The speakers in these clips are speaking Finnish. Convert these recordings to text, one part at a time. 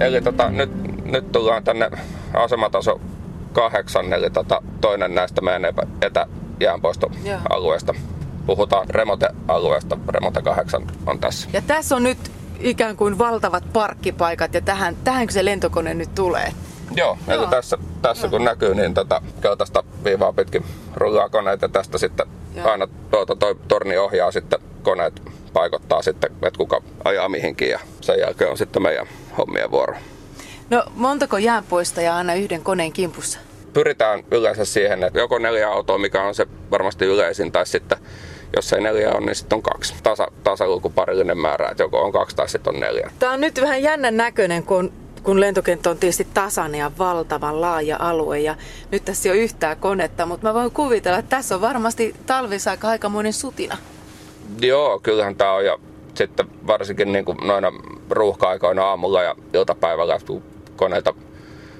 eli tota, nyt, nyt tullaan tänne asemataso kahdeksan, eli tota, toinen näistä meidän etäjäänpoistoalueesta. Puhutaan remote-alueesta, remote 8 on tässä. Ja tässä on nyt ikään kuin valtavat parkkipaikat ja tähän, tähänkö se lentokone nyt tulee? Joo, Joo. eli tässä, tässä kun näkyy, niin tota, keltaista viivaa pitkin rullaa koneita ja tästä sitten Joo. aina tuota, toi torni ohjaa sitten koneet paikottaa sitten, että kuka ajaa mihinkin ja sen jälkeen on sitten meidän hommien vuoro. No montako jäänpoistajaa aina yhden koneen kimpussa? Pyritään yleensä siihen, että joko neljä autoa, mikä on se varmasti yleisin, tai sitten jos ei neljä on, niin sitten on kaksi. Tasa, tasalukuparillinen määrä, että joko on kaksi tai sitten on neljä. Tämä on nyt vähän jännän näköinen, kun kun lentokenttä on tietysti tasainen ja valtavan laaja alue ja nyt tässä ei ole yhtään konetta, mutta mä voin kuvitella, että tässä on varmasti talvisaika aikamoinen sutina. Joo, kyllähän tämä on ja sitten varsinkin niin kuin noina ruuhka-aikoina aamulla ja iltapäivällä, kun koneita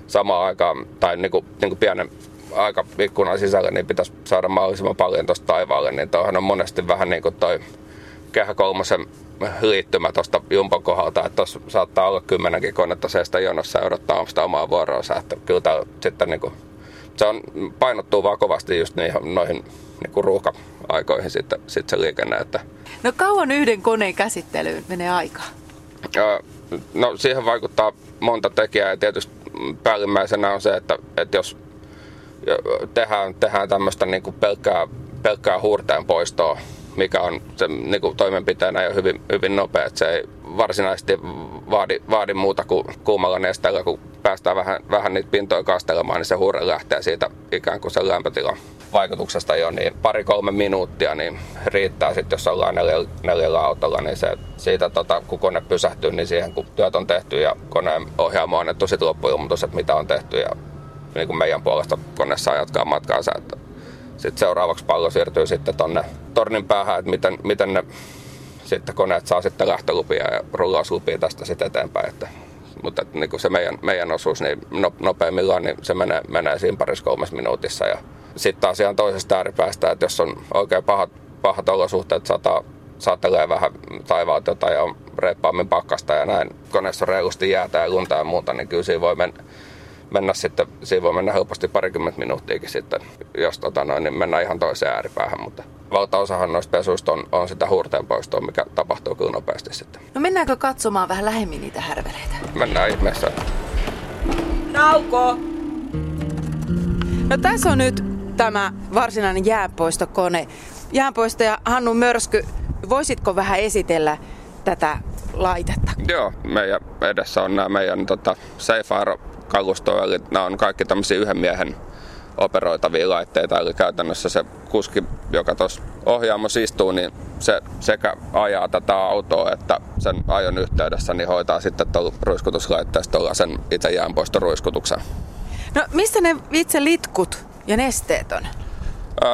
samaan aikaan tai niin kuin, niin kuin pienen aikaikkunan sisällä, niin pitäisi saada mahdollisimman paljon tuosta taivaalle, niin tuohan on monesti vähän niin kuin toi kehä kolmosen liittymä tuosta Jumpon kohdalta, että tuossa saattaa olla kymmenenkin konetta seistä jonossa ja odottaa sitä omaa vuoroonsa, että kyllä sitten niin kuin, se on, painottuu vaan kovasti just niihin, noihin niin kuin ruuhka-aikoihin sitten, sitten se liikenne. Että. No kauan yhden koneen käsittelyyn menee aikaa? No siihen vaikuttaa monta tekijää ja tietysti päällimmäisenä on se, että, että jos tehdään, tehdään tämmöistä niin kuin pelkkää, pelkkää huurteen poistoa, mikä on se niin kuin toimenpiteenä jo hyvin, hyvin nopea. Että se ei varsinaisesti vaadi, vaadi muuta kuin kuumalla nesteellä, kun päästään vähän, vähän niitä pintoja kastelemaan, niin se huure lähtee siitä ikään kuin sen lämpötilan vaikutuksesta jo, niin pari-kolme minuuttia niin riittää sitten, jos ollaan neljällä, neljällä autolla, niin se, siitä tota, kun kone pysähtyy, niin siihen kun työt on tehty ja koneen ohjaamo on annettu sitten loppuilmoitus, että mitä on tehty ja niin kuin meidän puolesta kone saa jatkaa matkaansa. Että sitten seuraavaksi pallo siirtyy sitten tonne tornin päähän, että miten, miten ne sitten koneet saa sitten lähtölupia ja rullauslupia tästä sitten eteenpäin. Että, mutta että niin kuin se meidän, meidän osuus niin no, nopeimmillaan, niin se menee, menee siinä parissa kolmessa minuutissa. Ja sitten taas ihan toisesta ääripäästä, että jos on oikein pahat, pahat olosuhteet, sataa, saattelee vähän taivaalta ja on reippaammin pakkasta ja näin koneessa on reilusti jäätä ja lunta ja muuta, niin kyllä siinä voi mennä mennä sitten, siinä voi mennä helposti parikymmentä minuuttiakin sitten, jos tota noin, niin mennään ihan toiseen ääripäähän, mutta valtaosahan noista pesuista on, on sitä huurteen poistoa, mikä tapahtuu kyllä nopeasti sitten. No mennäänkö katsomaan vähän lähemmin niitä härveleitä? Mennään ihmeessä. Nauko! No tässä on nyt tämä varsinainen jääpoistokone. Jäänpoistaja Hannu Mörsky, voisitko vähän esitellä tätä laitetta? Joo, meidän edessä on nämä meidän tota, Safe Aero kalustoa, eli nämä on kaikki tämmöisiä yhden miehen operoitavia laitteita, eli käytännössä se kuski, joka tuossa ohjaamossa istuu, niin se sekä ajaa tätä autoa, että sen ajon yhteydessä niin hoitaa sitten tuolla ruiskutuslaitteistolla sen itse jäänpoistoruiskutuksen. No missä ne itse litkut ja nesteet on?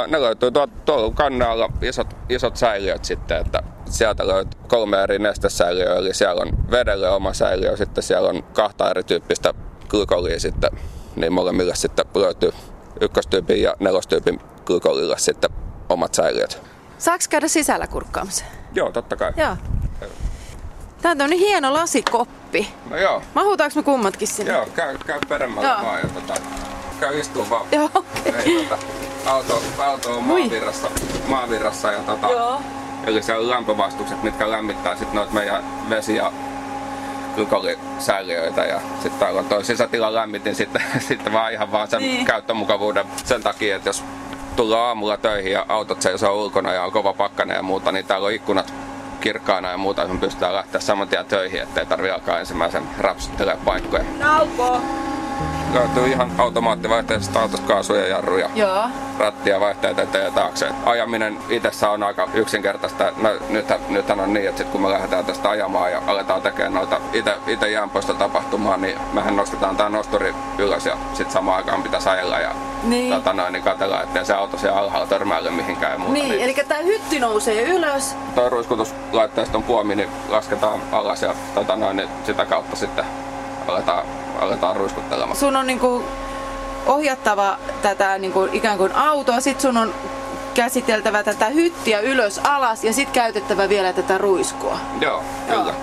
Ne löytyy tuolta, tuolla kannalla isot, isot säiliöt sitten, että sieltä löytyy kolme eri nestesäiliöä, eli siellä on vedelle oma säiliö, sitten siellä on kahta erityyppistä glykolia sitten, niin molemmille sitten löytyy ykköstyypin ja nelostyypin glykolilla sitten omat säiliöt. Saaks käydä sisällä kurkkaamassa? Joo, totta kai. Joo. Tää on tämmönen hieno lasikoppi. No joo. Mahutaanko me kummatkin sinne? Joo, käy, käy peremmällä joo. vaan ja tota, käy istuu vaan. Joo, okay. Ei, tota, auto, auto on maavirrassa, maavirrassa ja tota, joo. eli siellä on lämpövastukset, mitkä lämmittää sitten noita meidän vesi- ja glykolisäiliöitä ja sitten täällä on toi sisätilan lämmitin sitten, sitten vaan ihan vaan sen niin. käyttömukavuuden sen takia, että jos tullaan aamulla töihin ja autot seisoo ulkona ja on kova pakkane ja muuta, niin täällä on ikkunat kirkkaana ja muuta, että pystytään lähteä saman tien töihin, ettei tarvi alkaa ensimmäisen rapsuttelemaan paikkoja. Nauko! Löytyy ihan automaattivaihteisesta autosta kaasuja ja jarruja. Joo. Rattia vaihteet eteen ja taakse. Ajaminen itsessä on aika yksinkertaista. No, nythän, nythän on niin, että sit kun me lähdetään tästä ajamaan ja aletaan tekemään noita itse jäänpoista tapahtumaa, niin mehän nostetaan tämä nosturi ylös ja sitten samaan aikaan pitäisi ajella ja niin. Tota noin, niin katsellaan, ettei se auto siellä alhaalla törmäile mihinkään ja muuta. Niin, niin. eli tämä hytti nousee ylös. Tuo ruiskutuslaitteiston puomi niin lasketaan alas ja tota noin, niin sitä kautta sitten aletaan aletaan ruiskuttelemaan. Sun on niinku ohjattava tätä niinku ikään kuin autoa, sit sun on käsiteltävä tätä hyttiä ylös alas ja sit käytettävä vielä tätä ruiskua. Joo, kyllä.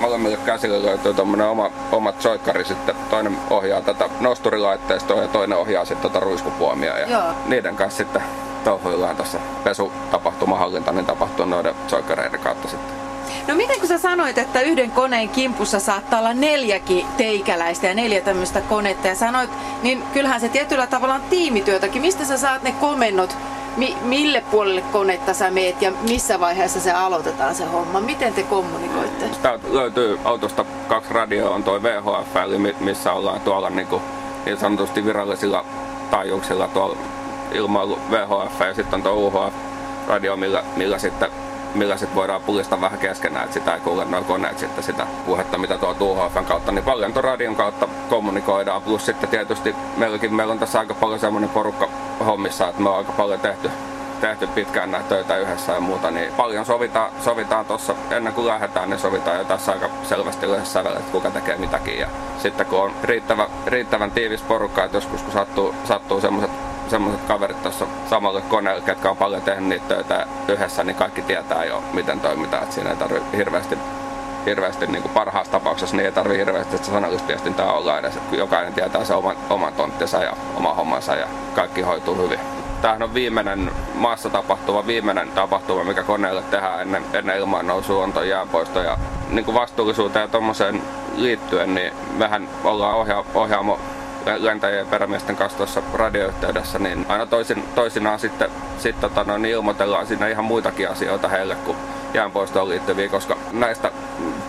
Molemmille käsille löytyy tuommoinen oma, oma soikkari sitten. Toinen ohjaa tätä nosturilaitteistoa ja toinen ohjaa sitten tätä ruiskupuomia. Ja Joo. niiden kanssa sitten touhuillaan tässä pesutapahtumahallinta, niin tapahtuu noiden soikkareiden kautta sitten. No miten kun sä sanoit, että yhden koneen kimpussa saattaa olla neljäkin teikäläistä ja neljä tämmöistä konetta ja sanoit, niin kyllähän se tietyllä tavalla on tiimityötäkin. Mistä sä saat ne komennot, mi- mille puolelle konetta sä meet ja missä vaiheessa se aloitetaan se homma? Miten te kommunikoitte? Täältä löytyy autosta kaksi radioa, on toi VHF, eli mi- missä ollaan tuolla niin, kuin, niin sanotusti virallisilla taajuuksilla tuolla ilmailu VHF ja sitten on tuo UHF-radio, millä, millä sitten millä sit voidaan pulista vähän keskenään, että sitä ei kuule noin koneet sitten sitä puhetta, mitä tuo UHFn kautta, niin paljon radion kautta kommunikoidaan. Plus sitten tietysti meilläkin meillä on tässä aika paljon semmoinen porukka hommissa, että me on aika paljon tehty tehty pitkään näitä töitä yhdessä ja muuta, niin paljon sovitaan, sovitaan tuossa ennen kuin lähdetään, niin sovitaan jo tässä aika selvästi yhdessä että kuka tekee mitäkin. Ja sitten kun on riittävä, riittävän tiivis porukka, että joskus kun sattuu, sattuu semmoiset semmoiset kaverit tuossa samalle koneelle, ketkä on paljon tehnyt niitä töitä yhdessä, niin kaikki tietää jo, miten toimitaan. Että siinä ei tarvitse hirveästi, hirveästi niin kuin parhaassa tapauksessa, niin ei tarvitse hirveästi sitä sanallista viestintää olla edes. Että jokainen tietää sen oman, oman tonttinsa ja oma hommansa ja kaikki hoituu hyvin. Tämähän on viimeinen maassa tapahtuva, viimeinen tapahtuma, mikä koneelle tehdään ennen, ennen ilmaan nousua, on tuo jäänpoisto. Ja niin kuin vastuullisuuteen ja tuommoiseen liittyen, niin mehän ollaan ohja, ohjaamo lentäjien ja perämiesten kanssa tuossa radioyhteydessä, niin aina toisin, toisinaan sitten sit, tota, no, niin ilmoitellaan siinä ihan muitakin asioita heille kuin jäänpoistoon liittyviä, koska näistä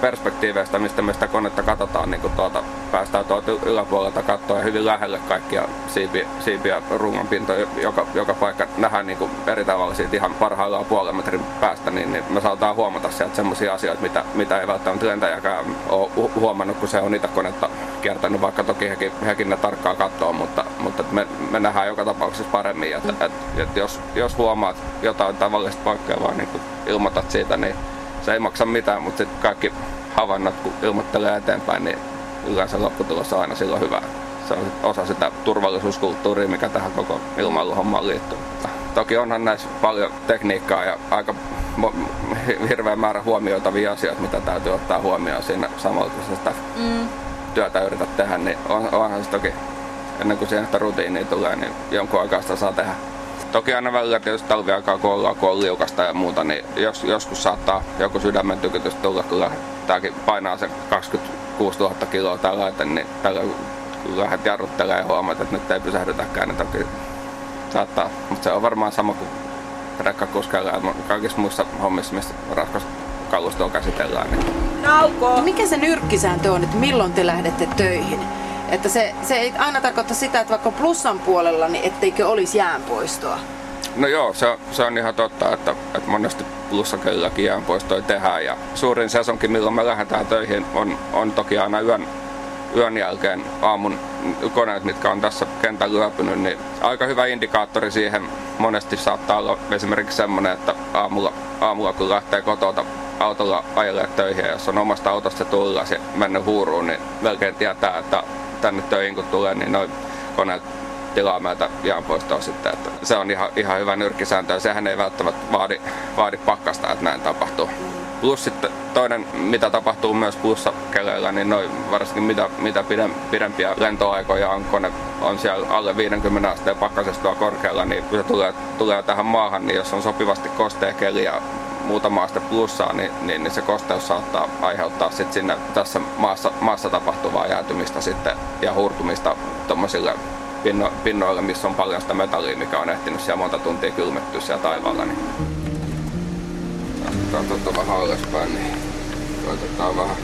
perspektiiveistä, mistä me sitä konetta katsotaan, niin tuota, päästään tuolta yläpuolelta katsoa hyvin lähelle kaikkia siipiä, siipiä rungon pintoja, joka, joka paikka. Nähdään niin kuin eri tavalla siitä ihan parhaillaan puolen metrin päästä, niin, niin me saadaan huomata sieltä sellaisia asioita, mitä, mitä ei välttämättä lentäjäkään ole huomannut, kun se on niitä konetta kiertänyt, vaikka toki hekin, hekin ne tarkkaan katsoo, mutta, mutta me, me nähdään joka tapauksessa paremmin, että, että, että jos, jos huomaat jotain tavallista poikkeavaa, niin ilmoitat siitä, niin se ei maksa mitään, mutta sitten kaikki havainnot, kun ilmoittelee eteenpäin, niin yleensä lopputulos on aina silloin hyvä. Se on osa sitä turvallisuuskulttuuria, mikä tähän koko ilmailuhommaan liittyy. Toki onhan näissä paljon tekniikkaa ja aika hirveä määrä huomioitavia asioita, mitä täytyy ottaa huomioon siinä samalla, kun sitä mm. työtä yrität tehdä, niin on, onhan se toki ennen kuin siihen sitä rutiinia tulee, niin jonkun aikaa sitä saa tehdä. Toki aina välillä tietysti talviaikaa, kun ollaan, kun on liukasta ja muuta, niin jos, joskus saattaa joku sydämen tykytys tulla, kun tämäkin painaa sen 26 000 kiloa tällä laite, niin tällä kun lähdet jarruttelemaan ja huomaat, että nyt ei pysähdytäkään, niin toki saattaa. Mutta se on varmaan sama kuin rekkakuskeilla ja kaikissa muissa hommissa, missä raskas kalustoa käsitellään. Niin. Nauko! Mikä se nyrkkisääntö on, että milloin te lähdette töihin? Että se, se ei aina tarkoita sitä, että vaikka plussan puolella, niin etteikö olisi jäänpoistoa. No joo, se, se on ihan totta, että, että monesti plussakellakin jäänpoistoja tehdään. Ja suurin sesonkin, milloin me lähdetään töihin, on, on toki aina yön, yön jälkeen aamun koneet, mitkä on tässä kentällä yöpynyt, niin aika hyvä indikaattori siihen monesti saattaa olla esimerkiksi semmoinen, että aamulla, aamulla kun lähtee kotota autolla ajelee töihin ja jos on omasta autosta tullut ja mennyt huuruun, niin melkein tietää, että tänne töihin kun tulee, niin noin koneet tilaa meiltä jään poistoa sitten. Että se on ihan, ihan hyvä nyrkkisääntö ja sehän ei välttämättä vaadi, vaadi pakkasta, että näin tapahtuu. Plus sitten toinen, mitä tapahtuu myös plussakeleillä, niin noin varsinkin mitä, mitä pidempiä lentoaikoja on, kone on siellä alle 50 asteen pakkasesta korkealla, niin kun se tulee, tulee tähän maahan, niin jos on sopivasti kostea keli ja muutama aste plussaa, niin, niin, niin se kosteus saattaa aiheuttaa sit sinne tässä maassa, maassa tapahtuvaa jäätymistä sitten ja hurtumista tuommoisille pinno, pinnoille, missä on paljon sitä metallia, mikä on ehtinyt siellä monta tuntia kylmettyä siellä taivaalla. Niin katsotaan vähän alaspäin, niin koitetaan vähän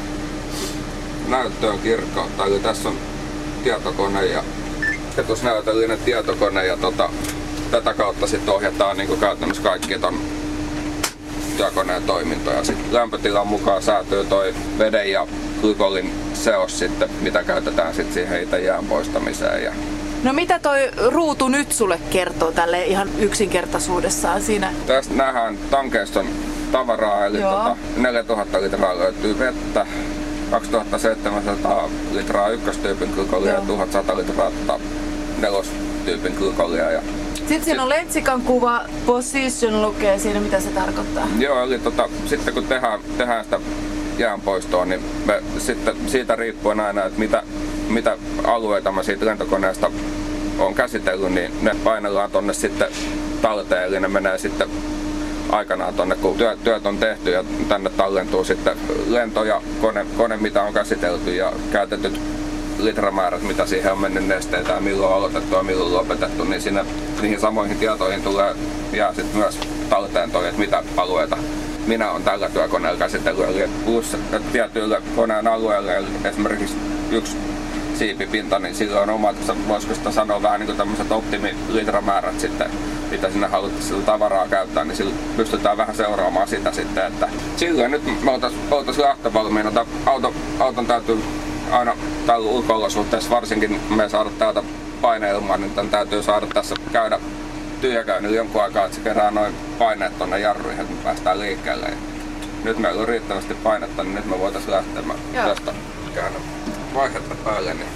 näyttöön kirkkautta. Eli tässä on tietokone ja, ja tuossa näytöllinen tietokone ja tota, tätä kautta sitten ohjataan niin käytännössä kaikki ton työkoneen toimintoja. Sitten lämpötilan mukaan säätyy toi veden ja glykolin seos sitten, mitä käytetään sitten siihen itse jään poistamiseen. Ja No mitä toi ruutu nyt sulle kertoo tälle ihan yksinkertaisuudessaan siinä? Tästä nähdään tankeiston tavaraa, eli tota, 4000 litraa löytyy vettä, 2700 litraa ykköstyypin glykolia ja 1100 litraa tota, nelostyypin glykolia. Ja sitten siinä on lentsikan kuva, position lukee siinä, mitä se tarkoittaa. Joo, eli tota, sitten kun tehdään, tehdään sitä jään poistoon, niin me sitten siitä riippuen aina, että mitä, mitä alueita mä siitä lentokoneesta on käsitellyt, niin ne painellaan tonne sitten talteen, eli ne menee sitten aikanaan tonne, kun työt, työt on tehty ja tänne tallentuu sitten lento ja kone, kone mitä on käsitelty ja käytetyt litramäärät, mitä siihen on mennyt nesteitä ja milloin aloitettu ja milloin lopetettu, niin siinä, niihin samoihin tietoihin tulee jää sitten myös talteen toi, että mitä alueita minä olen tällä työkoneella käsitellyt. Eli plus tietyille koneen alueelle, esimerkiksi yksi siipipinta, niin sillä on omat, voisiko sitä sanoa vähän niin kuin tämmöiset optimilitramäärät sitten, mitä sinne haluttaisiin tavaraa käyttää, niin sillä pystytään vähän seuraamaan sitä sitten, että silloin nyt me oltaisiin oltais lähtövalmiina. Auto, auton täytyy aina tällä ulko varsinkin me saada täältä paineilmaa, niin tämän täytyy saada tässä käydä tyhjäkäynnillä jonkun aikaa, että se kerää noin paineet tonne jarruihin, että me päästään liikkeelle. Ja nyt meillä on riittävästi painetta, niin nyt me voitaisiin lähteä tästä käännä vaihetta päälle. Niin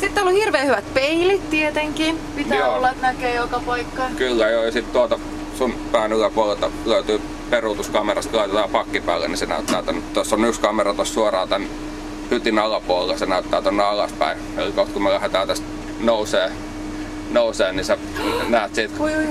sitten on hirveän hyvät peilit tietenkin. Pitää joo. olla, että näkee joka paikkaan. Kyllä joo, ja sitten tuolta sun pään yläpuolelta löytyy peruutuskamerasta, laitetaan pakki päälle, niin se näyttää tän, tuossa on yksi kamera tuossa suoraan tämän hytin alapuolella, se näyttää tuonne alaspäin. Eli kohta kun me lähdetään tästä nousee, nousee niin sä näet siitä, oi, oi.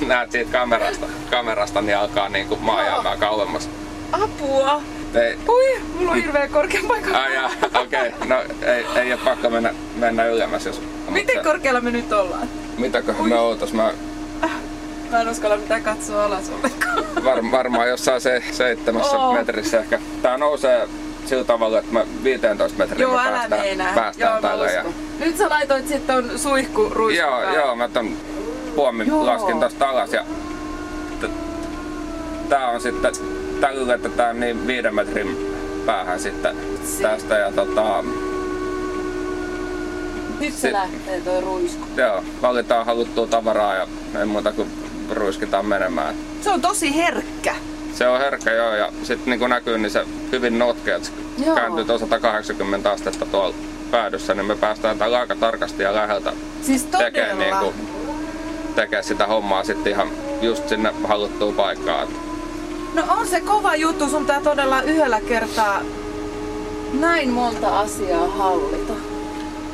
näet siitä kamerasta, kamerasta, niin alkaa niin kuin maa jäämään kauemmas. Apua! Ei. Ui, mulla on hirveä korkea paikka. Ai okei. Okay. No ei, ei ole pakko mennä, mennä ylemmäs, jos... Miten korkealla me nyt ollaan? Mitäköhän me ootas? Mä... Äh, mä en uskalla mitään katsoa alas ollenkaan. Var, varmaan jossain se seitsemässä oh. metrissä ehkä. Tää nousee sillä tavalla, että mä 15 metriä joo, päästään, meinaa. päästään joo, tällä. Ja... Nyt sä laitoit sitten ton suihku Joo, joo, mä ton puomin joo. laskin tosta alas ja tää on sitten tällä että on niin viiden metrin päähän sitten si- tästä ja tota... Nyt se sit, lähtee toi ruisku. Joo, valitaan haluttua tavaraa ja ei muuta kuin ruiskitaan menemään. Se on tosi herkkä. Se on herkkä joo ja sitten niin kuin näkyy niin se hyvin notkea, että se kääntyy tuon 180 astetta tuolla päädyssä, niin me päästään täällä aika tarkasti ja läheltä siis tekemään niin kuin, tekee sitä hommaa sitten ihan just sinne haluttuun paikkaan. No on se kova juttu, sun tää todella yhdellä kertaa näin monta asiaa hallita.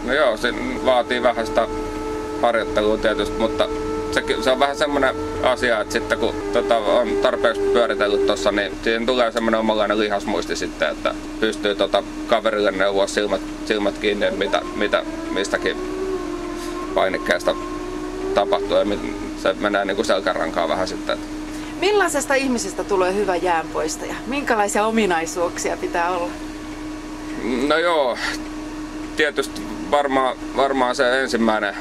No joo, se vaatii vähän sitä harjoittelua tietysti, mutta se, se on vähän semmoinen asia, että sitten kun tota, on tarpeeksi pyöritellyt tuossa, niin siihen tulee semmoinen omanlainen lihasmuisti sitten, että pystyy tota, kaverille neuvoa silmät, silmät kiinni, mitä, mitä mistäkin painikkeesta tapahtuu ja se menee niin kuin selkärankaan vähän sitten. Että Millaisesta ihmisestä tulee hyvä jäänpoistaja? Minkälaisia ominaisuuksia pitää olla? No joo, tietysti varmaan, varmaan se ensimmäinen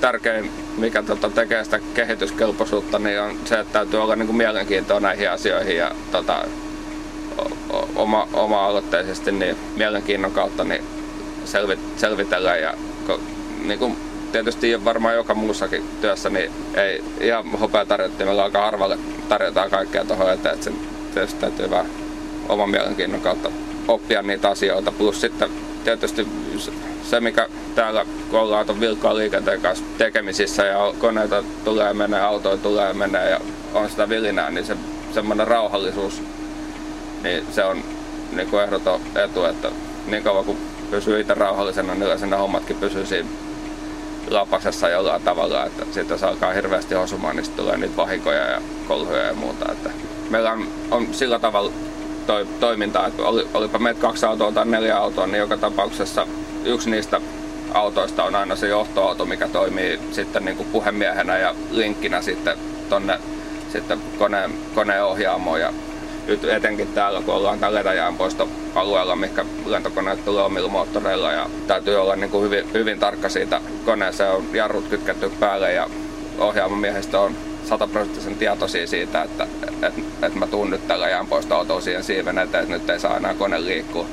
tärkein, mikä tota tekee sitä kehityskelpoisuutta, niin on se, että täytyy olla niin mielenkiintoa näihin asioihin ja tota, oma, oma-aloitteisesti niin mielenkiinnon kautta niin selvit, selvitellä ja niin kuin tietysti varmaan joka muussakin työssä, niin ei ihan hopea tarjottimella aika harvalle tarjotaan kaikkea tuohon eteen, että sen tietysti täytyy vähän oman mielenkiinnon kautta oppia niitä asioita. Plus sitten tietysti se, mikä täällä kun ollaan tuon vilkkaan liikenteen kanssa tekemisissä ja koneita tulee menee, autoja tulee menee ja on sitä vilinää, niin se semmoinen rauhallisuus, niin se on niin kuin ehdoton etu, että niin kauan kun pysyy itse rauhallisena, niin yleensä hommatkin pysyy siinä lapasessa jollain tavalla, että sitten jos alkaa hirveästi osumaan, niin tulee niitä vahinkoja ja kolhuja ja muuta. Että meillä on, on sillä tavalla toi, toimintaa, että oli, olipa meitä kaksi autoa tai neljä autoa, niin joka tapauksessa yksi niistä autoista on aina se johtoauto, mikä toimii sitten niin kuin puhemiehenä ja linkkinä sitten tonne sitten koneen, koneen ohjaamoon. Ja nyt etenkin täällä, kun ollaan tällä etäjäänpoistoalueella, mikä lentokoneet tulee omilla moottoreilla ja täytyy olla niin kuin hyvin, hyvin tarkka siitä koneeseen on jarrut kytketty päälle ja ohjaamamiehistö on sataprosenttisen tietoisia siitä, että, että, että mä tuun nyt tällä jäänpoistoautolla siihen siiven eteen, että nyt ei saa enää kone liikkua.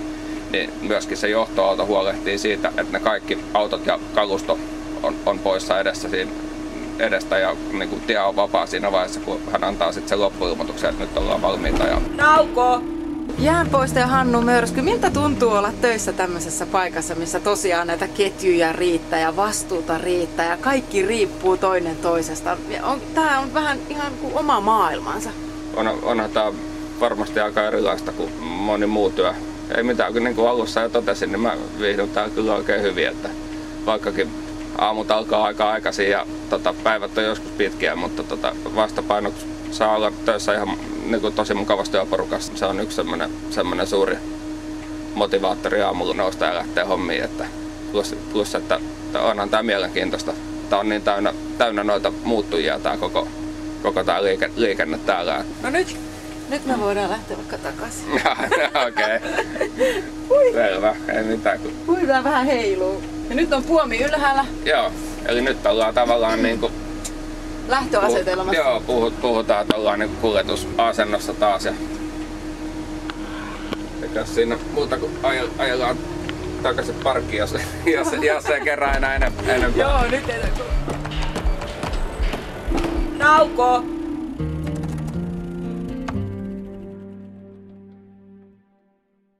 Niin myöskin se johtoauto huolehtii siitä, että ne kaikki autot ja kalusto on, on poissa edessä siinä edestä ja niin kuin tie on vapaa siinä vaiheessa, kun hän antaa sitten sen loppuilmoituksen, että nyt ollaan valmiita. Ja... Nauko! Jäänpoistaja Hannu Mörsky, miltä tuntuu olla töissä tämmöisessä paikassa, missä tosiaan näitä ketjuja riittää ja vastuuta riittää ja kaikki riippuu toinen toisesta? On, tää on vähän ihan kuin oma maailmansa. On, onhan tämä varmasti aika erilaista kuin moni muu työ. Ei mitään, kun niin kuin alussa jo totesin, niin mä viihdyn täällä kyllä oikein hyvin, että vaikkakin aamut alkaa aika aikaisin ja tota, päivät on joskus pitkiä, mutta tota, vastapaino saa olla töissä ihan niin kuin tosi mukavasti työporukassa. Se on yksi semmoinen, semmoinen suuri motivaattori aamulla nousta ja lähteä hommiin. Että plus, plus, että, että onhan tämä mielenkiintoista. Tämä on niin täynnä, täynnä noita muuttujia tämä koko, koko tämä liike, liikenne täällä. No nyt, nyt me voidaan lähteä vaikka takaisin. Okei. okay. Selvä, ei mitään. Kun... Puhutaan vähän heiluu. Ja nyt on puomi ylhäällä. Joo, eli nyt ollaan tavallaan niin kuin lähtöasetelmassa. Puh, joo, puhut, puhutaan, että ollaan niin kuljetusasennossa taas. Ja... Eikä siinä muuta kuin ajellaan takaisin parkkiin, jos, jos, jos ei kerran enää enempää. joo, nyt enää. Nauko!